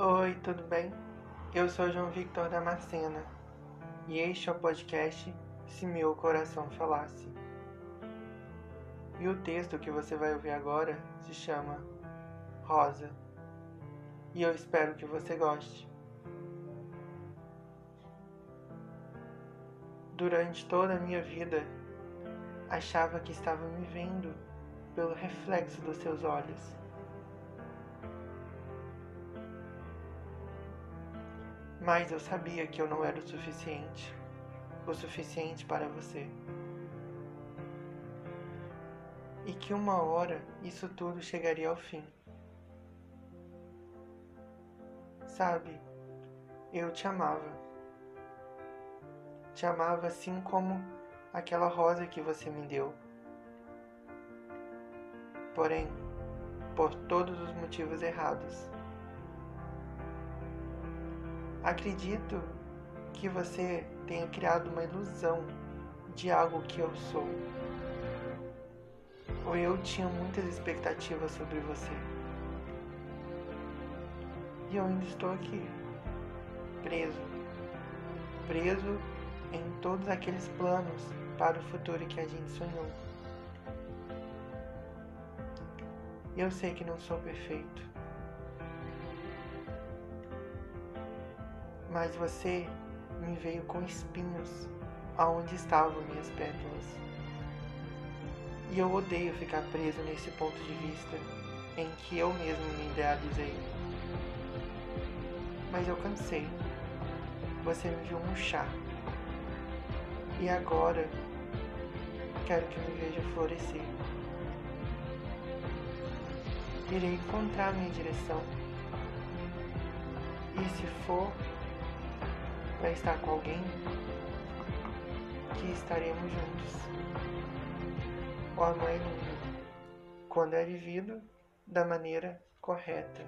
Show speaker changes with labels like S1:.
S1: Oi, tudo bem? Eu sou João Victor Damascena e este é o podcast Se Meu Coração Falasse. E o texto que você vai ouvir agora se chama Rosa. E eu espero que você goste. Durante toda a minha vida, achava que estava me vendo pelo reflexo dos seus olhos. Mas eu sabia que eu não era o suficiente, o suficiente para você. E que uma hora isso tudo chegaria ao fim. Sabe, eu te amava. Te amava assim como aquela rosa que você me deu. Porém, por todos os motivos errados. Acredito que você tenha criado uma ilusão de algo que eu sou. Ou eu tinha muitas expectativas sobre você. E eu ainda estou aqui, preso. Preso em todos aqueles planos para o futuro que a gente sonhou. Eu sei que não sou perfeito. Mas você me veio com espinhos aonde estavam minhas pétalas. E eu odeio ficar preso nesse ponto de vista em que eu mesmo me idealizei. Mas eu cansei. Você me viu murchar. E agora quero que me veja florescer. Irei encontrar minha direção. E se for para estar com alguém, que estaremos juntos. Amor é lindo quando é vivido da maneira correta.